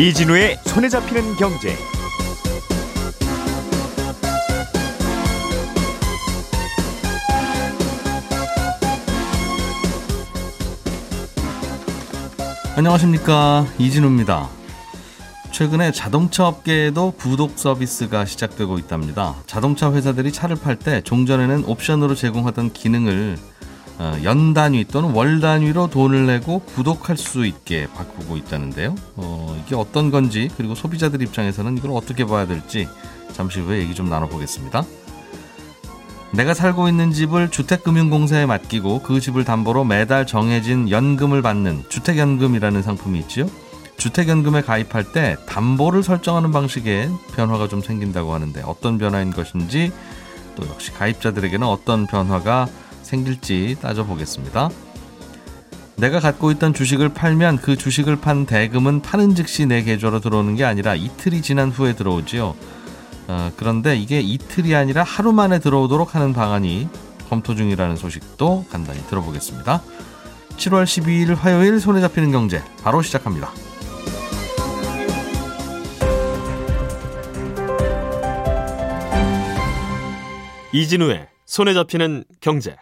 이진우의 손에 잡히는 경제. 안녕하십니까 이진우입니다. 최근에 자동차 업계에도 구독 서비스가 시작되고 있답니다. 자동차 회사들이 차를 팔 때 종전에는 옵션으로 제공하던 기능을 어, 연 단위 또는 월 단위로 돈을 내고 구독할 수 있게 바꾸고 있다는데요. 어, 이게 어떤 건지 그리고 소비자들 입장에서는 이걸 어떻게 봐야 될지 잠시 후에 얘기 좀 나눠보겠습니다. 내가 살고 있는 집을 주택금융공사에 맡기고 그 집을 담보로 매달 정해진 연금을 받는 주택연금이라는 상품이 있지요. 주택연금에 가입할 때 담보를 설정하는 방식에 변화가 좀 생긴다고 하는데 어떤 변화인 것인지 또 역시 가입자들에게는 어떤 변화가 생길지 따져보겠습니다. 내가 갖고 있던 주식을 팔면 그 주식을 판 대금은 파는 즉시 내 계좌로 들어오는 게 아니라 이틀이 지난 후에 들어오지요. 어, 그런데 이게 이틀이 아니라 하루 만에 들어오도록 하는 방안이 검토 중이라는 소식도 간단히 들어보겠습니다. 7월 12일 화요일 손에 잡히는 경제 바로 시작합니다. 이진우의 손에 잡히는 경제.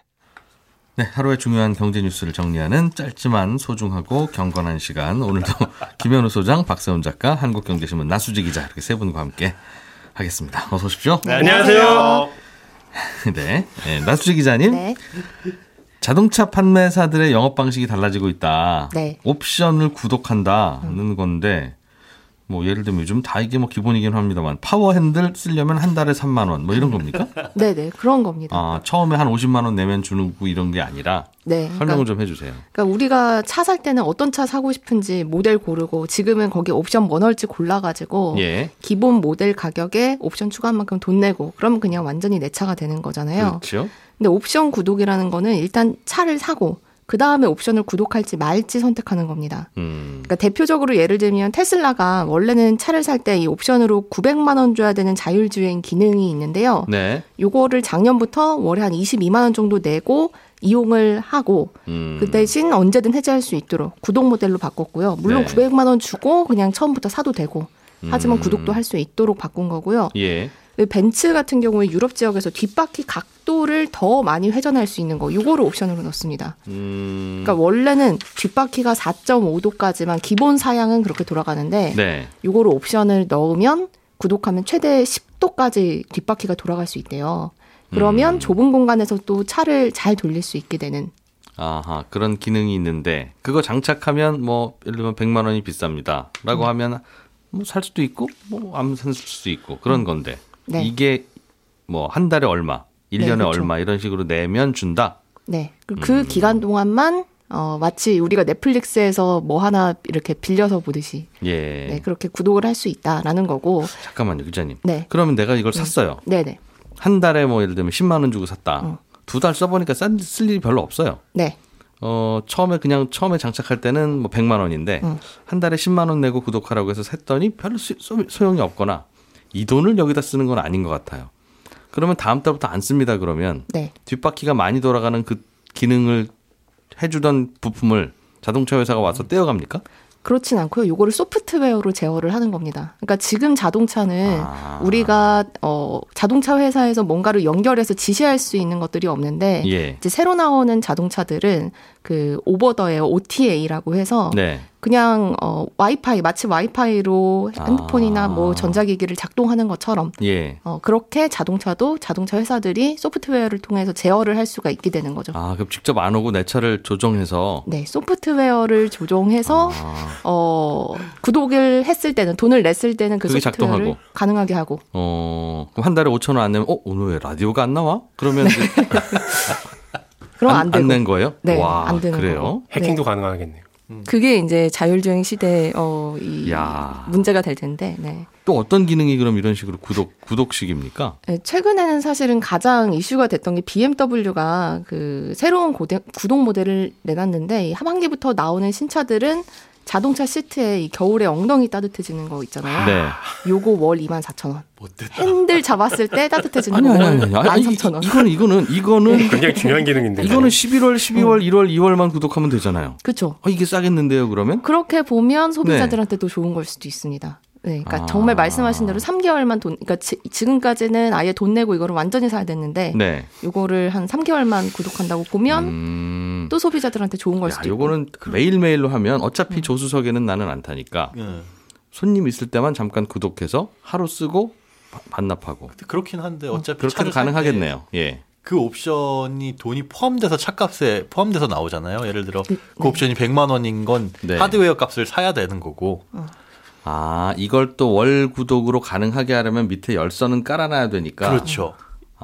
네, 하루의 중요한 경제 뉴스를 정리하는 짧지만 소중하고 경건한 시간. 오늘도 김현우 소장, 박세훈 작가, 한국경제신문 나수지 기자 이렇게 세 분과 함께 하겠습니다. 어서 오십시오. 네, 안녕하세요. 네, 네 나수지 기자님. 네. 자동차 판매사들의 영업 방식이 달라지고 있다. 네. 옵션을 구독한다는 건데 뭐 예를 들면 요즘 다 이게 뭐 기본이긴 합니다만 파워 핸들 쓰려면 한 달에 3만 원 뭐 이런 겁니까? 네 네 그런 겁니다. 아 처음에 한 50만 원 내면 주는 거 이런 게 아니라 네. 설명을 그러니까, 좀 해 주세요. 그러니까 우리가 차 살 때는 어떤 차 사고 싶은지 모델 고르고 지금은 거기 옵션 뭐 넣을지 골라 가지고 예, 기본 모델 가격에 옵션 추가한 만큼 돈 내고 그러면 그냥 완전히 내 차가 되는 거잖아요. 그렇죠. 근데 옵션 구독이라는 거는 일단 차를 사고 그 다음에 옵션을 구독할지 말지 선택하는 겁니다. 음, 그러니까 대표적으로 예를 들면 테슬라가 원래는 차를 살 때 이 옵션으로 900만 원 줘야 되는 자율주행 기능이 있는데요. 네, 요거를 작년부터 월에 한 22만 원 정도 내고 이용을 하고 음, 그 대신 언제든 해지할 수 있도록 구독 모델로 바꿨고요. 물론 네. 900만 원 주고 그냥 처음부터 사도 되고 하지만 음. 구독도 할 수 있도록 바꾼 거고요. 예, 그 벤츠 같은 경우에 유럽 지역에서 뒷바퀴 각도를 더 많이 회전할 수 있는 거 요거를 옵션으로 넣습니다. 음, 그러니까 원래는 뒷바퀴가 4.5도까지만 기본 사양은 그렇게 돌아가는데 네, 요거를 옵션을 넣으면 구독하면 최대 10도까지 뒷바퀴가 돌아갈 수 있대요. 그러면 음. 좁은 공간에서 또 차를 잘 돌릴 수 있게 되는 아하 그런 기능이 있는데 그거 장착하면 뭐 예를 들면 100만 원이 비쌉니다라고 음. 하면 뭐 살 수도 있고 뭐 안 살 수도 있고 그런 건데 네. 이게 뭐 한 달에 얼마, 1년에 네, 그렇죠. 얼마 이런 식으로 내면 준다. 네. 그- 그 음. 기간 동안만 어 마치 우리가 넷플릭스에서 뭐 하나 이렇게 빌려서 보듯이 예. 네, 그렇게 구독을 할 수 있다라는 거고. 잠깐만요, 기자님. 네. 그러면 내가 이걸 샀어요. 네, 네. 한 달에 뭐 예를 들면 10만 원 주고 샀다. 어. 두달 써보니까 싼- 쓸 일이 별로 없어요. 네. 어, 처음에 그냥 처음에 장착할 때는 뭐 100만 원인데 음. 한 달에 10만 원 내고 구독하라고 해서 샀더니 별로 수- 소- 소용이 없거나 이 돈을 여기다 쓰는 건 아닌 것 같아요. 그러면 다음 달부터 안 씁니다. 그러면 네. 뒷바퀴가 많이 돌아가는 그 기능을 해주던 부품을 자동차 회사가 와서 떼어갑니까? 그렇진 않고요. 요거를 소프트웨어로 제어를 하는 겁니다. 그러니까 지금 자동차는 아. 우리가 어 자동차 회사에서 뭔가를 연결해서 지시할 수 있는 것들이 없는데 예. 이제 새로 나오는 자동차들은 그 오버더에어 OTA라고 해서 네. 그냥 어 와이파이 마치 와이파이로 핸드폰이나 아. 뭐 전자기기를 작동하는 것처럼 예. 어 그렇게 자동차도 자동차 회사들이 소프트웨어를 통해서 제어를 할 수가 있게 되는 거죠. 아, 그럼 직접 안 오고 내 차를 조정해서 네, 소프트웨어를 조종해서 아, 어 구독을 했을 때는 돈을 냈을 때는 그 소프트웨어를 작동하고. 가능하게 하고 어, 그럼 한 달에 5천 원 안 내면 어, 오늘 왜 라디오가 안 나와? 그러면 그럼 안, 되고 낸 거예요? 네, 와, 안 되는 그래요? 거고. 해킹도 네. 가능하겠네요. 그게 이제 자율주행 시대 어이 야. 문제가 될 텐데. 네. 또 어떤 기능이 그럼 이런 식으로 구독 구독식입니까? 네, 최근에는 사실은 가장 이슈가 됐던 게 BMW가 그 새로운 고대, 구독 모델을 내놨는데 이 하반기부터 나오는 신차들은 자동차 시트에 이 겨울에 엉덩이 따뜻해지는 거 있잖아요. 네. 요거 월 24,000원. 못 듣다. 핸들 잡았을 때 따뜻해지는 아니 거 아니 월 아니 아니. 아니 이- 13,000원. 이거는 이거는 이거는 굉장히 중요한 기능인데. 이거는 11월, 12월, 1월, 2월만 구독하면 되잖아요. 그렇죠. 어, 이게 싸겠는데요, 그러면? 그렇게 보면 소비자들한테도 좋은 걸 수도 있습니다. 네, 그러니까 아. 정말 말씀하신 대로 3개월만 돈, 그러니까 지, 지금까지는 아예 돈 내고 이거를 완전히 사야 됐는데, 네. 요거를 한 3개월만 구독한다고 보면 음. 또 소비자들한테 좋은 걸 야, 수도 있고. 요거는 매일매일로 하면 어차피 조수석에는 나는 안 타니까 예. 손님 있을 때만 잠깐 구독해서 하루 쓰고 바- 반납하고 근데 그렇긴 한데 어차피 그렇게도 차를 살 가능하겠네요. 예. 때그 옵션이 돈이 포함돼서 차값에 포함돼서 나오잖아요. 예를 들어 그 네. 옵션이 100만 원인 건 네. 하드웨어 값을 사야 되는 거고. 아, 이걸 또 월 구독으로 가능하게 하려면 밑에 열선은 깔아놔야 되니까 그렇죠.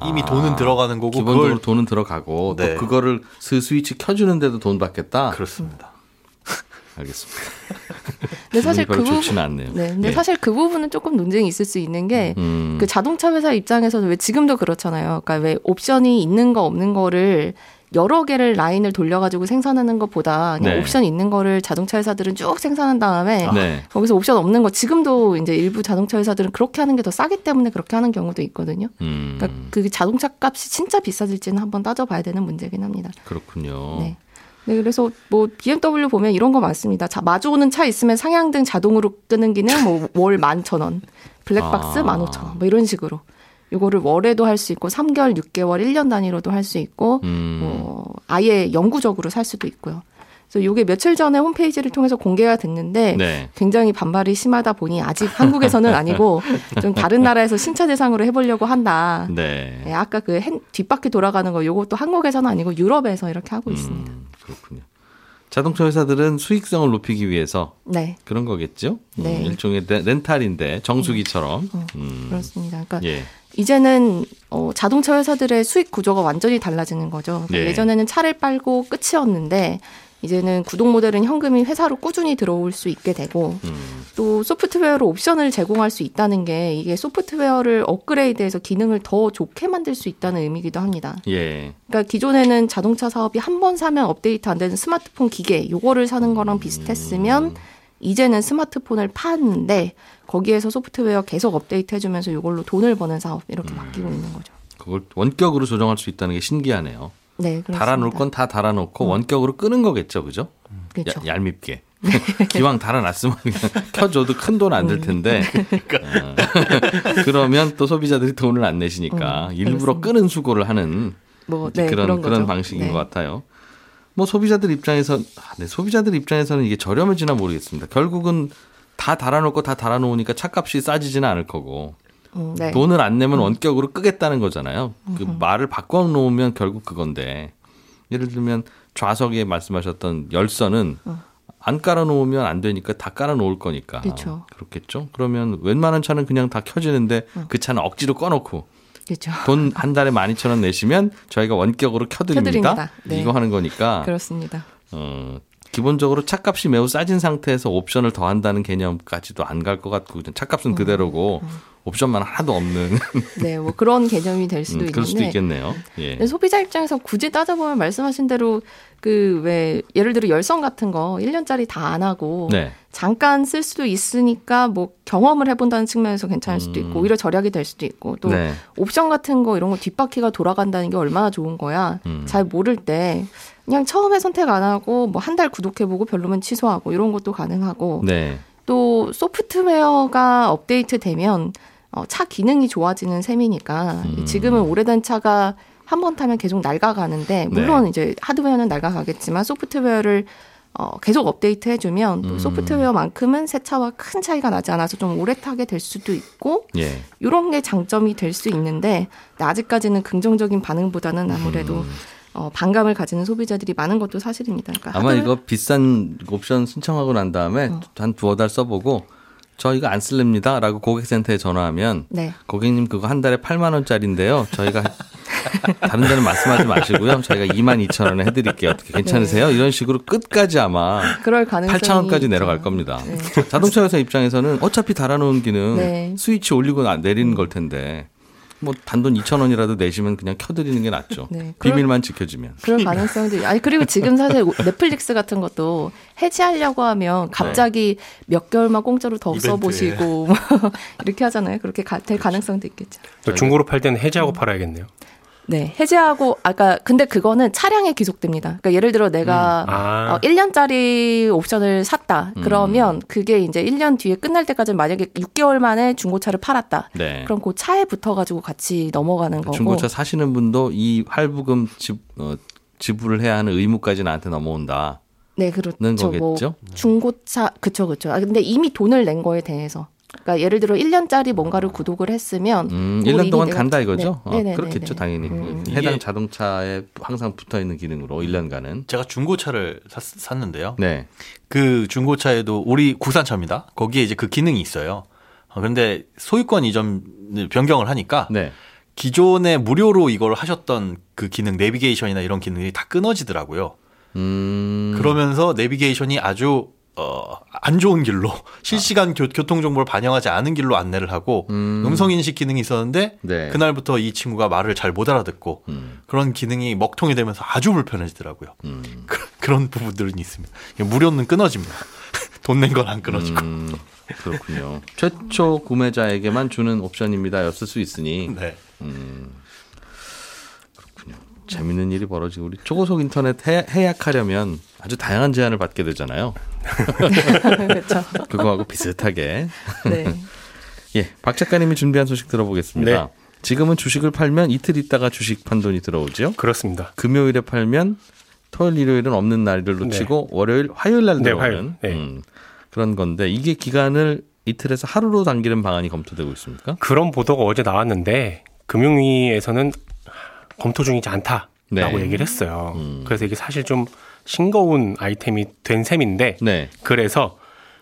이미 아, 돈은 들어가는 거고 기본적으로 그걸 돈은 들어가고 네. 또 그거를 그 스위치 켜주는데도 돈 받겠다. 그렇습니다. 알겠습니다. 근데 사실 그 부분, 않네요. 네, 근데 예. 사실 그 부분은 조금 논쟁이 있을 수 있는 게, 음, 그 자동차 회사 입장에서는 왜 지금도 그렇잖아요. 그러니까 왜 옵션이 있는 거 없는 거를 여러 개를 라인을 돌려가지고 생산하는 것보다 그냥 네. 옵션 있는 거를 자동차 회사들은 쭉 생산한 다음에 네. 거기서 옵션 없는 거 지금도 이제 일부 자동차 회사들은 그렇게 하는 게 더 싸기 때문에 그렇게 하는 경우도 있거든요. 음, 그러니까 그 자동차 값이 진짜 비싸질지는 한번 따져봐야 되는 문제긴 합니다. 그렇군요. 네. 네, 그래서 뭐 BMW 보면 이런 거 많습니다. 자, 마주오는 차 있으면 상향등 자동으로 끄는 기능 뭐월 11,000원, 블랙박스 아. 15,000원, 뭐 이런 식으로. 요거를 월에도 할 수 있고 3개월, 6개월, 1년 단위로도 할 수 있고 음, 뭐 아예 영구적으로 살 수도 있고요. 그래서 요게 며칠 전에 홈페이지를 통해서 공개가 됐는데 네. 굉장히 반발이 심하다 보니 아직 한국에서는 아니고 좀 다른 나라에서 신차 대상으로 해보려고 한다. 네. 네, 아까 그 핸- 뒷바퀴 돌아가는 거 요것도 한국에서는 아니고 유럽에서 이렇게 하고 있습니다. 음, 그렇군요. 자동차 회사들은 수익성을 높이기 위해서 네, 그런 거겠죠? 음, 네. 일종의 레- 렌탈인데 정수기처럼. 음, 그렇습니다. 그러니까 예. 이제는 어, 자동차 회사들의 수익 구조가 완전히 달라지는 거죠. 그러니까 네. 예전에는 차를 빨고 끝이었는데 이제는 구독 모델은 현금이 회사로 꾸준히 들어올 수 있게 되고 음, 또 소프트웨어로 옵션을 제공할 수 있다는 게 이게 소프트웨어를 업그레이드해서 기능을 더 좋게 만들 수 있다는 의미이기도 합니다. 예. 그러니까 기존에는 자동차 사업이 한 번 사면 업데이트 안 되는 스마트폰 기계 요거를 사는 거랑 비슷했으면 이제는 스마트폰을 파는데 거기에서 소프트웨어 계속 업데이트 해주면서 요걸로 돈을 버는 사업 이렇게 바뀌고 있는 거죠. 그걸 원격으로 조정할 수 있다는 게 신기하네요. 네, 그렇습니다. 달아놓을 건 다 달아놓고 원격으로 끄는 거겠죠, 그죠? 그렇죠. 야- 얄밉게. 기왕 달아놨으면 그냥 켜줘도 큰 돈 안 들 텐데. 어. 그러면 또 소비자들이 돈을 안 내시니까 음, 일부러. 끄는 수고를 하는 뭐 네, 그런 그런, 그런. 방식인 네. 것 같아요. 뭐 소비자들 입장에서 아, 네, 소비자들 입장에서는 이게 저렴해지나 모르겠습니다. 결국은 다 달아놓고 다 달아놓으니까 차값이 싸지지는 않을 거고 음, 네. 돈을 안 내면 원격으로 끄겠다는 거잖아요. 그 말을 바꿔놓으면 결국 그건데 예를 들면 좌석에 말씀하셨던 열선은 안 깔아놓으면 안 되니까 다 깔아놓을 거니까 그쵸. 그렇겠죠. 그러면 웬만한 차는 그냥 다 켜지는데 그 차는 억지로 꺼놓고 그렇죠. 돈 한 달에 12,000원 내시면 저희가 원격으로 켜드립니다. 켜드립니다. 네. 이거 하는 거니까 그렇습니다. 어, 기본적으로 차값이 매우 싸진 상태에서 옵션을 더한다는 개념까지도 안 갈 것 같고 차값은 음, 그대로고 옵션만 하나도 없는 네, 뭐 그런 개념이 될 수도 음, 그럴 수도 있는데 있겠네요. 예. 소비자 입장에서 굳이 따져보면 말씀하신 대로 그 왜 예를 들어 열선 같은 거 1년짜리 다 안 하고 네. 잠깐 쓸 수도 있으니까 뭐 경험을 해본다는 측면에서 괜찮을 수도 있고 음. 오히려 절약이 될 수도 있고 또 네. 옵션 같은 거 이런 거 뒷바퀴가 돌아간다는 게 얼마나 좋은 거야. 음. 잘 모를 때 그냥 처음에 선택 안 하고 뭐 한 달 구독해보고 별로면 취소하고 이런 것도 가능하고 네. 또 소프트웨어가 업데이트 되면 어, 차 기능이 좋아지는 셈이니까 음. 지금은 오래된 차가 한 번 타면 계속 낡아가는데 물론 네. 이제 하드웨어는 낡아가겠지만 소프트웨어를 어, 계속 업데이트 해주면 또 음. 소프트웨어만큼은 새 차와 큰 차이가 나지 않아서 좀 오래 타게 될 수도 있고 예. 이런 게 장점이 될 수 있는데 아직까지는 긍정적인 반응보다는 아무래도 음. 어, 반감을 가지는 소비자들이 많은 것도 사실입니다. 그러니까 아마 이거 비싼 옵션 신청하고 난 다음에 어. 한 두어 달 써보고 저 이거 안 쓸랍니다 라고 고객센터에 전화하면 네. 고객님 그거 한 달에 8만 원짜리인데요. 저희가 다른 데는 말씀하지 마시고요. 저희가 2만 2천 원에 해드릴게요. 어떻게 괜찮으세요? 이런 식으로 끝까지 아마 그럴 가능성이 8천 원까지. 내려갈 겁니다. 네. 자동차 회사 입장에서는 어차피 달아놓은 기능 네. 스위치 올리고 나- 내리는 걸 텐데 뭐 단돈 2천 원이라도 내시면 그냥 켜드리는 게 낫죠. 네, 그럴- 비밀만 지켜주면. 그런 가능성도 아니 그리고 지금 사실 넷플릭스 같은 것도 해지하려고 하면 갑자기 몇 개월만 공짜로 더 이벤트. 써보시고 이렇게 하잖아요. 그렇게 가, 될 가능성도 있겠죠. 또 중고로 팔 때는 해지하고 팔아야겠네요. 네, 해지하고 아까 근데 그거는 차량에 귀속됩니다. 그러니까 예를 들어 내가 아. 어, 1년짜리 옵션을 샀다. 그러면 그게 이제 1년 뒤에 끝날 때까지 만약에 6개월 만에 중고차를 팔았다. 네. 그럼 그 차에 붙어 가지고 같이 넘어가는 거고. 중고차 사시는 분도 이 할부금 지, 어, 지불을 해야 하는 의무까지 나한테 넘어온다. 네, 그렇죠. 는뭐 거겠죠? 중고차 그쵸 그쵸. 아 근데 이미 돈을 낸 거에 대해서. 그러니까 예를 들어 1년짜리 뭔가를 구독을 했으면 음, 그걸 1년 이미 동안 간다 이거죠? 네. 어, 네네네네. 그렇겠죠, 당연히. 음. 해당 이게- 자동차에 항상 붙어 있는 기능으로 1년간은. 제가 중고차를 샀, 샀는데요. 네. 그 중고차에도 우리 국산차입니다. 거기에 이제 그 기능이 있어요. 어, 그런데 소유권 이전을 변경을 하니까 네. 기존에 무료로 이걸 하셨던 그 기능 내비게이션이나 이런 기능이 다 끊어지더라고요. 음. 그러면서 내비게이션이 아주 어, 안 좋은 길로 실시간 교, 통 정보를 반영하지 않은 길로 안내를 하고 음. 성 인식 기능이 있었는데 네. 그날부터 이 친구가 말을 잘 못 알아듣고 음. 그런 기능이 먹통이 되면서 아주 불편해지더라고요. 음. 그, 런 부분들은 있습니다. 무료는 끊어집니다. 돈 낸 건 안 끊어지고. 음, 그렇군요. 최초 구매자에게만 주는 옵션입니다였을 수 있으니 네. 재밌는 일이 벌어지고 우리 초고속 인터넷 해, 해약하려면 아주 다양한 제한을 받게 되잖아요. 그렇죠. 그거하고 비슷하게. 네. 예, 박 작가님이 준비한 소식 들어보겠습니다. 네. 지금은 주식을 팔면 이틀 있다가 주식 판돈이 들어오죠. 그렇습니다. 금요일에 팔면 토요일, 일요일은 없는 날들로 네. 치고 월요일, 화요일 날 네, 들어오는 화요일. 네. 음, 그런 건데 이게 기간을 이틀에서 하루로 당기는 방안이 검토되고 있습니까? 그런 보도가 어제 나왔는데 금융위에서는 검토 중이지 않다라고 네. 얘기를 했어요. 음. 그래서 이게 사실 좀 싱거운 아이템이 된 셈인데 네. 그래서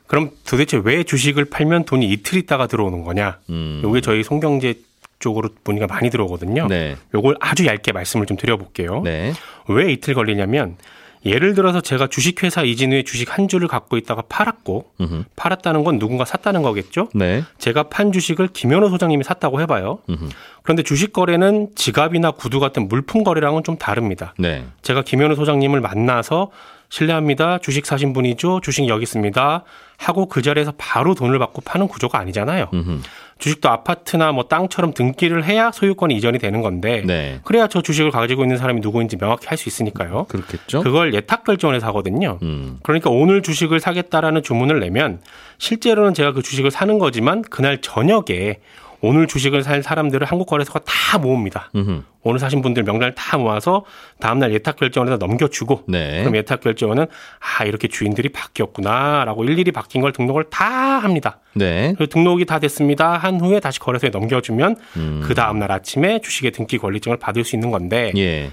그럼 도대체 왜 주식을 팔면 돈이 이틀 있다가 들어오는 거냐? 음. 요게 저희 송경제 쪽으로 문의가 많이 들어오거든요. 네. 요걸 아주 얇게 말씀을 좀 드려볼게요. 네. 왜 이틀 걸리냐면 예를 들어서 제가 주식회사 이진우의 주식 한 주를 갖고 있다가 팔았고 음흠. 팔았다는 건 누군가 샀다는 거겠죠? 네. 제가 판 주식을 김현우 소장님이 샀다고 해봐요. 음흠. 그런데 주식 거래는 지갑이나 구두 같은 물품 거래랑은 좀 다릅니다. 네. 제가 김현우 소장님을 만나서 실례합니다. 주식 사신 분이죠. 주식 여기 있습니다. 하고 그 자리에서 바로 돈을 받고 파는 구조가 아니잖아요. 음흠. 주식도 아파트나 뭐 땅처럼 등기를 해야 소유권이 이전이 되는 건데 네. 그래야 저 주식을 가지고 있는 사람이 누구인지 명확히 할 수 있으니까요. 그렇겠죠. 그걸 예탁 결정을 해서 하거든요. 음. 그러니까 오늘 주식을 사겠다라는 주문을 내면 실제로는 제가 그 주식을 사는 거지만 그날 저녁에 오늘 주식을 살 사람들을 한국 거래소가 다 모읍니다. 음흠. 오늘 사신 분들 명단을 다 모아서 다음날 예탁 결정원에다 넘겨주고 네. 그럼 예탁 결정원은 아 이렇게 주인들이 바뀌었구나라고 일일이 바뀐 걸 등록을 다 합니다. 네. 등록이 다 됐습니다. 한 후에 다시 거래소에 넘겨주면 음. 그 다음날 아침에 주식의 등기 권리증을 받을 수 있는 건데 예.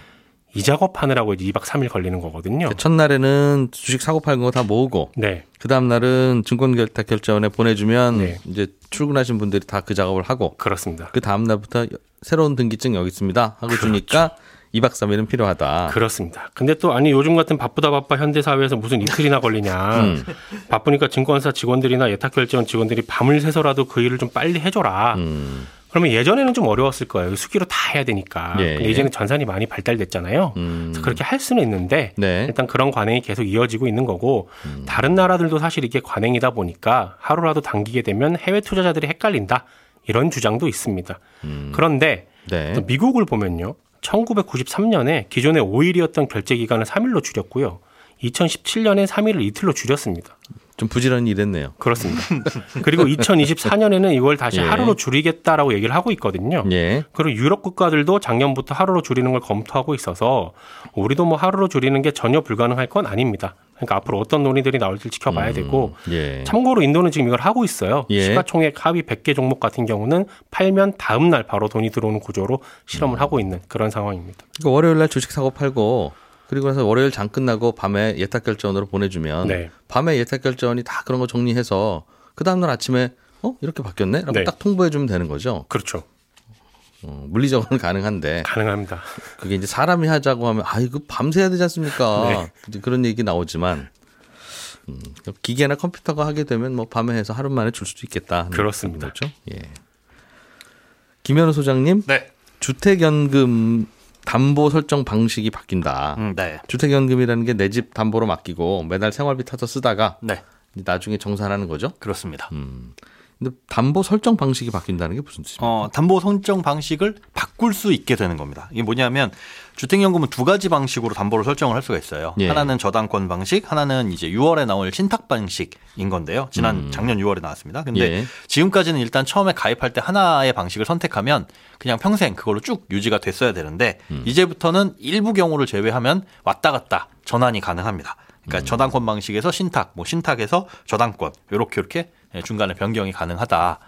이 작업하느라고 이제 2박 3일 걸리는 거거든요. 첫날에는 주식 사고 팔는 거다 모으고 네. 그 다음 날은 증권 결탁 결제원에 보내주면 네. 이제 출근하신 분들이 다 그 작업을 하고 그렇습니다. 그 다음 날부터 새로운 등기증 여기 있습니다 하고 주니까 2박 3일은 필요하다. 그렇습니다. 근데 또 아니 요즘 같은 바쁘다 바빠 현대 사회에서 무슨 이틀이나 걸리냐. 음. 바쁘니까 증권사 직원들이나 예탁 결제원 직원들이 밤을 새서라도 그 일을 좀 빨리 해줘라. 음. 그러면 예전에는 좀 어려웠을 거예요. 수기로 다 해야 되니까. 예, 근데 예. 이제는 전산이 많이 발달됐잖아요. 음. 그래서 그렇게 할 수는 있는데 네. 일단 그런 관행이 계속 이어지고 있는 거고 다른 나라들도 사실 이게 관행이다 보니까 하루라도 당기게 되면 해외 투자자들이 헷갈린다. 이런 주장도 있습니다. 그런데 네. 또 미국을 보면요. 1993년에 기존의 5일이었던 결제 기간을 3일로 줄였고요. 2017년에 3일을 이틀로 줄였습니다. 좀 부지런히 일했네요. 그렇습니다. 그리고 2024년에는 이걸 다시 예. 하루로 줄이겠다라고 얘기를 하고 있거든요. 예. 그리고 유럽 국가들도 작년부터 하루로 줄이는 걸 검토하고 있어서 우리도 뭐 하루로 줄이는 게 전혀 불가능할 건 아닙니다. 그러니까 앞으로 어떤 논의들이 나올지 지켜봐야 되고 예. 참고로 인도는 지금 이걸 하고 있어요. 예. 시가총액 하위 100개 종목 같은 경우는 팔면 다음 날 바로 돈이 들어오는 구조로 실험을 음. 하고 있는 그런 상황입니다. 그러니까 월요일 날 주식 사고 팔고 그리고 나서 월요일 장 끝나고 밤에 예탁 결제원으로 보내주면 네. 밤에 예탁 결제원이 다 그런 거 정리해서 그 다음 날 아침에 어 이렇게 바뀌었네? 라고 네. 딱 통보해 주면 되는 거죠. 그렇죠. 어, 물리적으로는 가능한데 가능합니다. 그게 이제 사람이 하자고 하면 아 이거 밤새야 되지 않습니까? 네. 이제 그런 얘기 나오지만 음, 기계나 컴퓨터가 하게 되면 뭐 밤에 해서 하루 만에 줄 수도 있겠다. 그렇습니다. 거죠. 예. 김현우 소장님, 네. 주택연금 담보 설정 방식이 바뀐다. 음, 네. 주택연금이라는 게 내 집 담보로 맡기고 매달 생활비 타서 쓰다가 네. 나중에 정산하는 거죠. 그렇습니다. 음. 근데 담보 설정 방식이 바뀐다는 게 무슨 뜻입니까? 어, 담보 설정 방식을 바꿀 수 있게 되는 겁니다. 이게 뭐냐면 주택연금은 두 가지 방식으로 담보를 설정을 할 수가 있어요. 예. 하나는 저당권 방식, 하나는 이제 6월에 나올 신탁 방식인 건데요. 지난 작년 6월에 나왔습니다. 근데 음. 예. 지금까지는 일단 처음에 가입할 때 하나의 방식을 선택하면 그냥 평생 그걸로 쭉 유지가 됐어야 되는데 음. 이제부터는 일부 경우를 제외하면 왔다 갔다 전환이 가능합니다. 음. 그러니까 저당권 방식에서 신탁, 뭐 신탁에서 저당권 이렇게 이렇게 중간에 변경이 가능하다.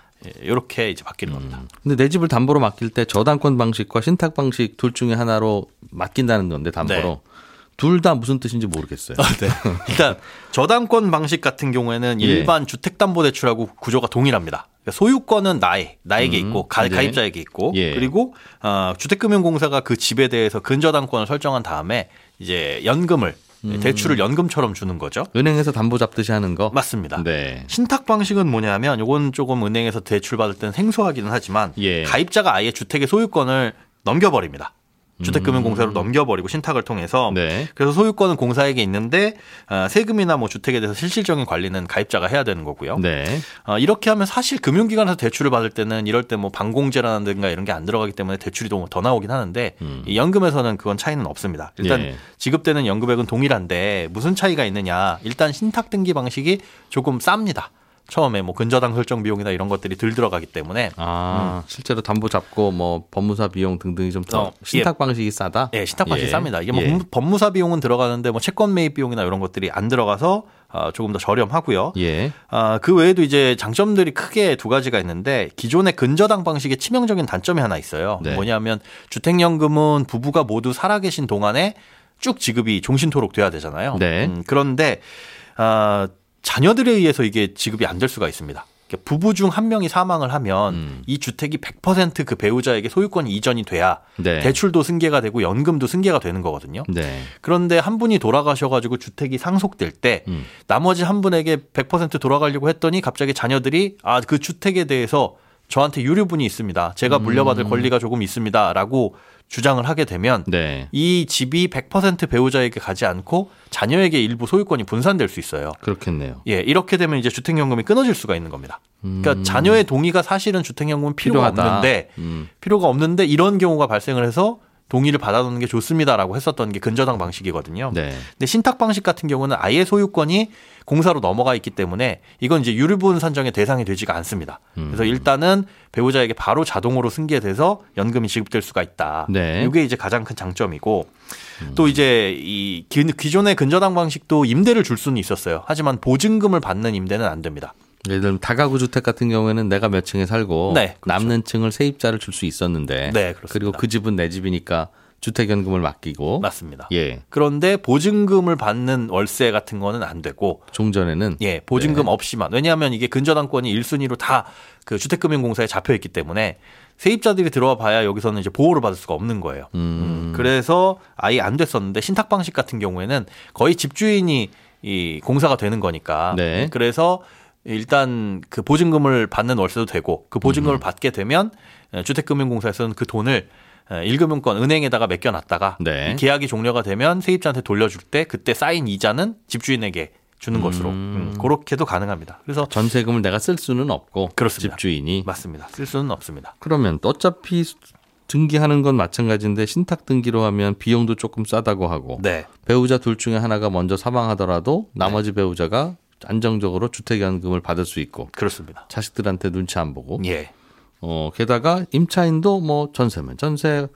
이렇게 이제 바뀌는 겁니다. 근데 내 집을 담보로 맡길 때 저당권 방식과 신탁 방식 둘 중에 하나로 맡긴다는 건데 담보로 네. 둘다 무슨 뜻인지 모르겠어요. 네. 일단 저당권 방식 같은 경우에는 예. 일반 주택담보대출하고 구조가 동일합니다. 그러니까 소유권은 나의 나에게 음, 있고 가, 네. 가입자에게 있고 예. 그리고 어, 주택금융공사가 그 집에 대해서 근저당권을 설정한 다음에 이제 연금을 음. 대출을 연금처럼 주는 거죠. 은행에서 담보 잡듯이 하는 거. 맞습니다. 네. 신탁 방식은 뭐냐면 요건 조금 은행에서 대출 받을 때는 생소하기는 하지만 예. 가입자가 아예 주택의 소유권을 넘겨버립니다. 주택금융공사로 넘겨버리고 신탁을 통해서 음. 네. 그래서 소유권은 공사에게 있는데 어, 세금이나 뭐 주택에 대해서 실질적인 관리는 가입자가 해야 되는 거고요. 네. 어, 이렇게 하면 사실 금융기관에서 대출을 받을 때는 이럴 때뭐 방공제라든가 이런 게 안 들어가기 때문에 대출이 더, 더 나오긴 하는데 이 연금에서는 그건 차이는 없습니다. 일단 음. 예. 지급되는 연금액은 동일한데 무슨 차이가 있느냐? 일단 신탁 등기 방식이 조금 쌉니다. 처음에 뭐 근저당 설정 비용이나 이런 것들이 덜 들어가기 때문에 아, 실제로 담보 잡고 뭐 법무사 비용 등등이 좀더 어, 신탁 방식이 싸다. 예, 신탁 방식이 예. 쌉니다. 이게 뭐 예. 법무- 법무사 비용은 들어가는데 뭐 채권 매입 비용이나 이런 것들이 안 들어가서 어, 조금 더 저렴하고요. 예. 아, 그 외에도 이제 장점들이 크게 두 가지가 있는데 기존의 근저당 방식의 치명적인 단점이 하나 있어요. 네. 뭐냐면 주택연금은 부부가 모두 살아계신 동안에 쭉 지급이 종신토록 돼야 되잖아요. 네. 음, 그런데 아, 자녀들에 의해서 이게 지급이 안 될 수가 있습니다. 그러니까 부부 중 한 명이 사망을 하면 음. 이 주택이 100%그 배우자에게 소유권이 이전이 돼야 네. 대출도 승계가 되고 연금도 승계가 되는 거거든요. 네. 그런데 한 분이 돌아가셔가지고 주택이 상속될 때 음. 나머지 한 분에게 100% 돌아가려고 했더니 갑자기 자녀들이 아 그 주택에 대해서 저한테 유류분이 있습니다. 제가 음. 물려받을 권리가 조금 있습니다라고 주장을 하게 되면 네. 이 집이 100% 배우자에게 가지 않고 자녀에게 일부 소유권이 분산될 수 있어요. 그렇겠네요. 예, 이렇게 되면 이제 주택연금이 끊어질 수가 있는 겁니다. 그러니까 음. 자녀의 동의가 사실은 주택연금은 필요가 필요하다. 없는데 음. 필요가 없는데 이런 경우가 발생을 해서 동의를 받아놓는 게 좋습니다라고 했었던 게 근저당 방식이거든요. 네. 근데 신탁 방식 같은 경우는 아예 소유권이 공사로 넘어가 있기 때문에 이건 이제 유류분 산정의 대상이 되지가 않습니다. 음. 그래서 일단은 배우자에게 바로 자동으로 승계돼서 연금이 지급될 수가 있다. 네. 이게 이제 가장 큰 장점이고 또 이제 이 기- 기존의 근저당 방식도 임대를 줄 수는 있었어요. 하지만 보증금을 받는 임대는 안 됩니다. 예를 들면 다가구 주택 같은 경우에는 내가 몇 층에 살고 네, 그렇죠. 남는 층을 세입자를 줄 수 있었는데 네, 그렇습니다. 그리고 그 집은 내 집이니까 주택연금을 맡기고 맞습니다. 예. 그런데 보증금을 받는 월세 같은 거는 안 되고 종전에는 예, 보증금 네. 없이만. 왜냐하면 이게 근저당권이 1순위로 다 그 주택금융공사에 잡혀 있기 때문에 세입자들이 들어와 봐야 여기서는 이제 보호를 받을 수가 없는 거예요. 음, 그래서 아예 안 됐었는데 신탁 방식 같은 경우에는 거의 집주인이 이 공사가 되는 거니까. 네. 그래서 일단 그 보증금을 받는 월세도 되고 그 음. 보증금을 받게 되면 주택금융공사에서는 그 돈을 1금융권 은행에다가 맡겨놨다가 네. 이 계약이 종료가 되면 세입자한테 돌려줄 때 그때 쌓인 이자는 집주인에게 주는 것으로 음, 그렇게도 가능합니다. 그래서 전세금을 내가 쓸 수는 없고 그렇습니다. 집주인이 맞습니다. 쓸 수는 없습니다. 그러면 어차피 등기하는 건 마찬가지인데 신탁 등기로 하면 비용도 조금 싸다고 하고 네. 배우자 둘 중에 하나가 먼저 사망하더라도 나머지 배우자가 안정적으로 주택연금을 받을 수 있고 그렇습니다. 자식들한테 눈치 안 보고 예. 어 게다가 임차인도 뭐 전세면 전세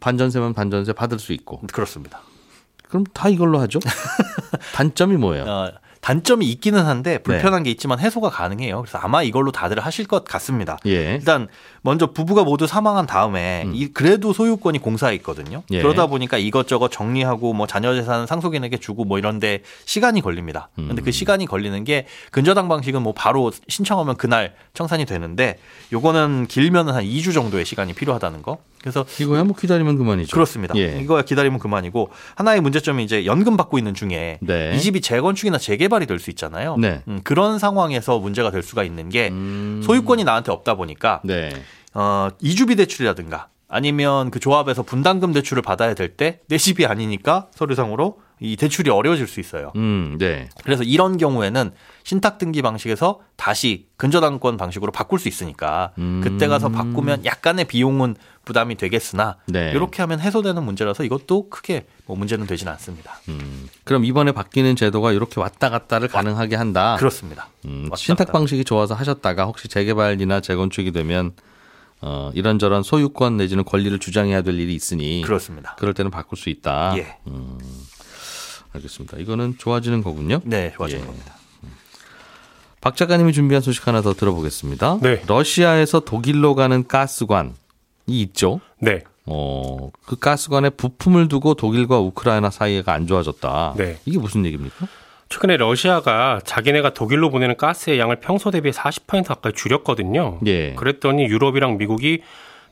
반전세면 반전세 받을 수 있고 그렇습니다. 그럼 다 이걸로 하죠. 단점이 뭐예요? 어, 단점이 있기는 한데 불편한 게 있지만 해소가 가능해요. 그래서 아마 이걸로 다들 하실 것 같습니다. 예. 일단 먼저 부부가 모두 사망한 다음에 이 그래도 소유권이 공사에 있거든요. 예. 그러다 보니까 이것저것 정리하고 뭐 자녀 재산 상속인에게 주고 뭐 이런데 시간이 걸립니다. 근데 그 시간이 걸리는 게 근저당 방식은 뭐 바로 신청하면 그날 청산이 되는데 요거는 길면은 한 2주 정도의 시간이 필요하다는 거. 그래서 이거야 뭐 기다리면 그만이죠. 그렇습니다. 예. 이거 기다리면 그만이고 하나의 문제점이 이제 연금 받고 있는 중에 네. 이 집이 재건축이나 재개발이 될 수 있잖아요. 네. 음, 그런 상황에서 문제가 될 수가 있는 게 음. 소유권이 나한테 없다 보니까 네. 어, 이주비 대출이라든가 아니면 그 조합에서 분담금 대출을 받아야 될 때 내 집이 아니니까 서류상으로 이 대출이 어려워질 수 있어요. 음, 네. 그래서 이런 경우에는 신탁 등기 방식에서 다시 근저당권 방식으로 바꿀 수 있으니까 음. 그때 가서 바꾸면 약간의 비용은 부담이 되겠으나 네. 이렇게 하면 해소되는 문제라서 이것도 크게 뭐 문제는 되지는 않습니다. 그럼 이번에 바뀌는 제도가 이렇게 왔다 갔다를 가능하게 한다. 그렇습니다. 음, 신탁 갔다. 방식이 좋아서 하셨다가 혹시 재개발이나 재건축이 되면 어, 이런저런 소유권 내지는 권리를 주장해야 될 일이 있으니 그렇습니다. 그럴 때는 바꿀 수 있다. 예. 알겠습니다. 이거는 좋아지는 거군요. 네, 좋아지는 예. 겁니다. 박 작가님이 준비한 소식 하나 더 들어보겠습니다. 네. 러시아에서 독일로 가는 가스관이 있죠. 네. 어, 그 가스관에 부품을 두고 독일과 우크라이나 사이가 안 좋아졌다. 네. 이게 무슨 얘기입니까? 최근에 러시아가 자기네가 독일로 보내는 가스의 양을 평소 대비 40% 가까이 줄였거든요. 예. 그랬더니 유럽이랑 미국이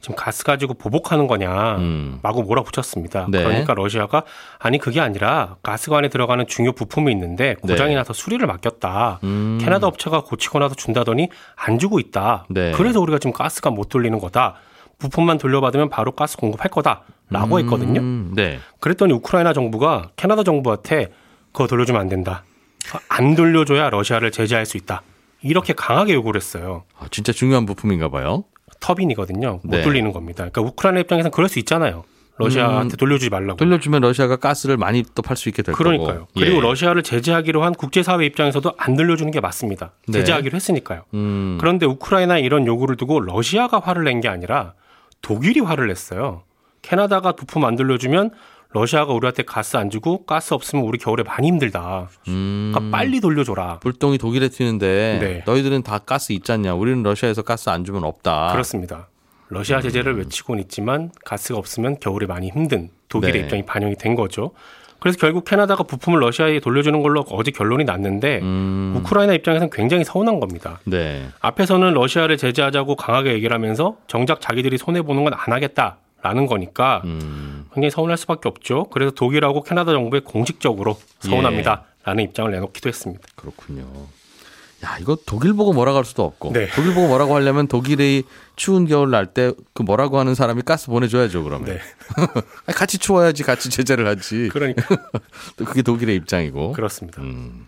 지금 가스 가지고 보복하는 거냐 음. 마구 몰아붙였습니다. 네. 그러니까 러시아가 아니 그게 아니라 가스관에 들어가는 중요 부품이 있는데 고장이 네. 나서 수리를 맡겼다. 음. 캐나다 업체가 고치고 나서 준다더니 안 주고 있다. 네. 그래서 우리가 지금 가스가 못 돌리는 거다. 부품만 돌려받으면 바로 가스 공급할 거다라고 했거든요. 음, 네. 그랬더니 우크라이나 정부가 캐나다 정부한테 그거 돌려주면 안 된다. 안 돌려줘야 러시아를 제재할 수 있다. 이렇게 강하게 요구를 했어요. 아, 진짜 중요한 부품인가 봐요. 터빈이거든요. 못 네. 돌리는 겁니다. 그러니까 우크라이나 입장에서는 그럴 수 있잖아요. 러시아한테 돌려주지 말라고. 돌려주면 러시아가 가스를 많이 또 팔 수 있게 될 그러니까요. 거고. 그리고 예. 러시아를 제재하기로 한 국제사회 입장에서도 안 돌려주는 게 맞습니다. 네. 제재하기로 했으니까요. 음, 그런데 우크라이나 이런 요구를 두고 러시아가 화를 낸 게 아니라 독일이 화를 냈어요. 캐나다가 부품 안 돌려주면 러시아가 우리한테 가스 안 주고 가스 없으면 우리 겨울에 많이 힘들다. 음. 그러니까 빨리 돌려줘라. 불똥이 독일에 튀는데 네. 너희들은 다 가스 있잖냐? 우리는 러시아에서 가스 안 주면 없다. 그렇습니다. 러시아 제재를 외치고는 있지만 가스가 없으면 겨울에 많이 힘든 독일의 네. 입장이 반영이 된 거죠. 그래서 결국 캐나다가 부품을 러시아에 돌려주는 걸로 어제 결론이 났는데 음, 우크라이나 입장에서는 굉장히 서운한 겁니다. 네. 앞에서는 러시아를 제재하자고 강하게 얘기를 하면서 정작 자기들이 손해 보는 건 안 하겠다라는 거니까 음, 굉장히 서운할 수밖에 없죠. 그래서 독일하고 캐나다 정부에 공식적으로 예. 서운합니다라는 입장을 내놓기도 했습니다. 그렇군요. 야, 이거 독일 보고 뭐라고 할 수도 없고. 네. 독일 보고 뭐라고 하려면 독일의 추운 겨울 날 때 그 뭐라고 하는 사람이 가스 보내줘야죠, 그러면. 네, 같이 추워야지 같이 제재를 하지. 그러니까 또 그게 독일의 입장이고. 그렇습니다. 음,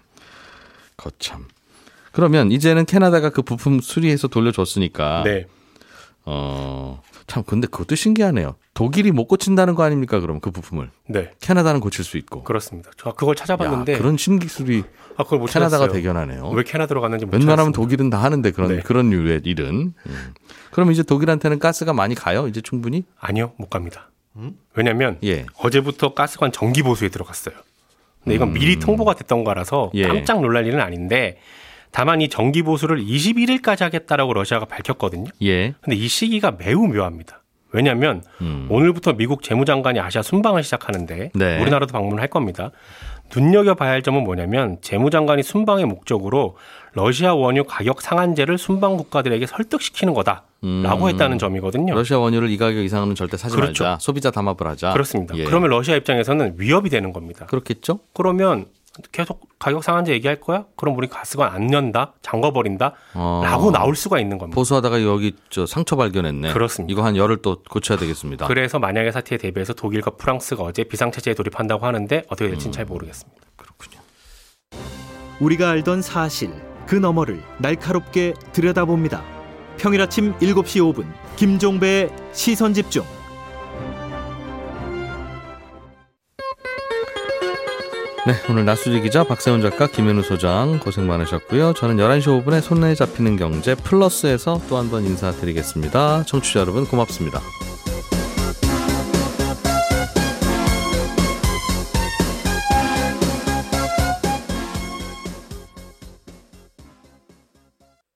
거참. 그러면 이제는 캐나다가 그 부품 수리해서 돌려줬으니까. 네, 어, 참, 근데 그것도 신기하네요. 독일이 못 고친다는 거 아닙니까, 그럼 그 부품을. 네, 캐나다는 고칠 수 있고. 그렇습니다. 저 그걸 찾아봤는데 야, 그런 신기술이 아 그걸 못 캐나다가 찾았어요. 대견하네요. 왜 캐나다로 갔는지 못 웬만하면 찾았습니다. 독일은 다 하는데 그런 네. 그런 류의 일은. 음. 그럼 이제 독일한테는 가스가 많이 가요? 이제 충분히? 아니요, 못 갑니다. 왜냐하면 예. 어제부터 가스관 정기 보수에 들어갔어요. 근데 이건 미리 통보가 됐던 거라서 음. 예. 깜짝 놀랄 일은 아닌데 다만 이 정기 보수를 21일까지 하겠다라고 러시아가 밝혔거든요. 예. 근데 이 시기가 매우 묘합니다. 왜냐하면 음. 오늘부터 미국 재무장관이 아시아 순방을 시작하는데 네. 우리나라도 방문을 할 겁니다. 눈여겨봐야 할 점은 뭐냐면 재무장관이 순방의 목적으로 러시아 원유 가격 상한제를 순방 국가들에게 설득시키는 거다라고 음. 했다는 점이거든요. 러시아 원유를 이 가격 이상은 절대 사지 그렇죠. 말자. 소비자 담합을 하자. 그렇습니다. 예. 그러면 러시아 입장에서는 위협이 되는 겁니다. 그렇겠죠? 그러면 계속 가격 상한제 얘기할 거야? 그럼 우리 가스관 안 연다, 잠궈버린다, 어. 라고 나올 수가 있는 겁니다. 보수하다가 여기 저 상처 발견했네. 그렇습니다. 이거 한 열흘 또 고쳐야 되겠습니다. 그래서 만약의 사태에 대비해서 독일과 프랑스가 어제 비상체제에 돌입한다고 하는데 어떻게 될지는 잘 모르겠습니다. 그렇군요. 우리가 알던 사실 그 너머를 날카롭게 들여다봅니다. 평일 아침 7시 5분 김종배의 시선 집중. 네, 오늘 나수지 기자, 박세훈 작가, 김현우 소장 고생 많으셨고요. 저는 11시 5분에 손에 잡히는 경제 플러스에서 또 한 번 인사드리겠습니다. 청취자 여러분 고맙습니다.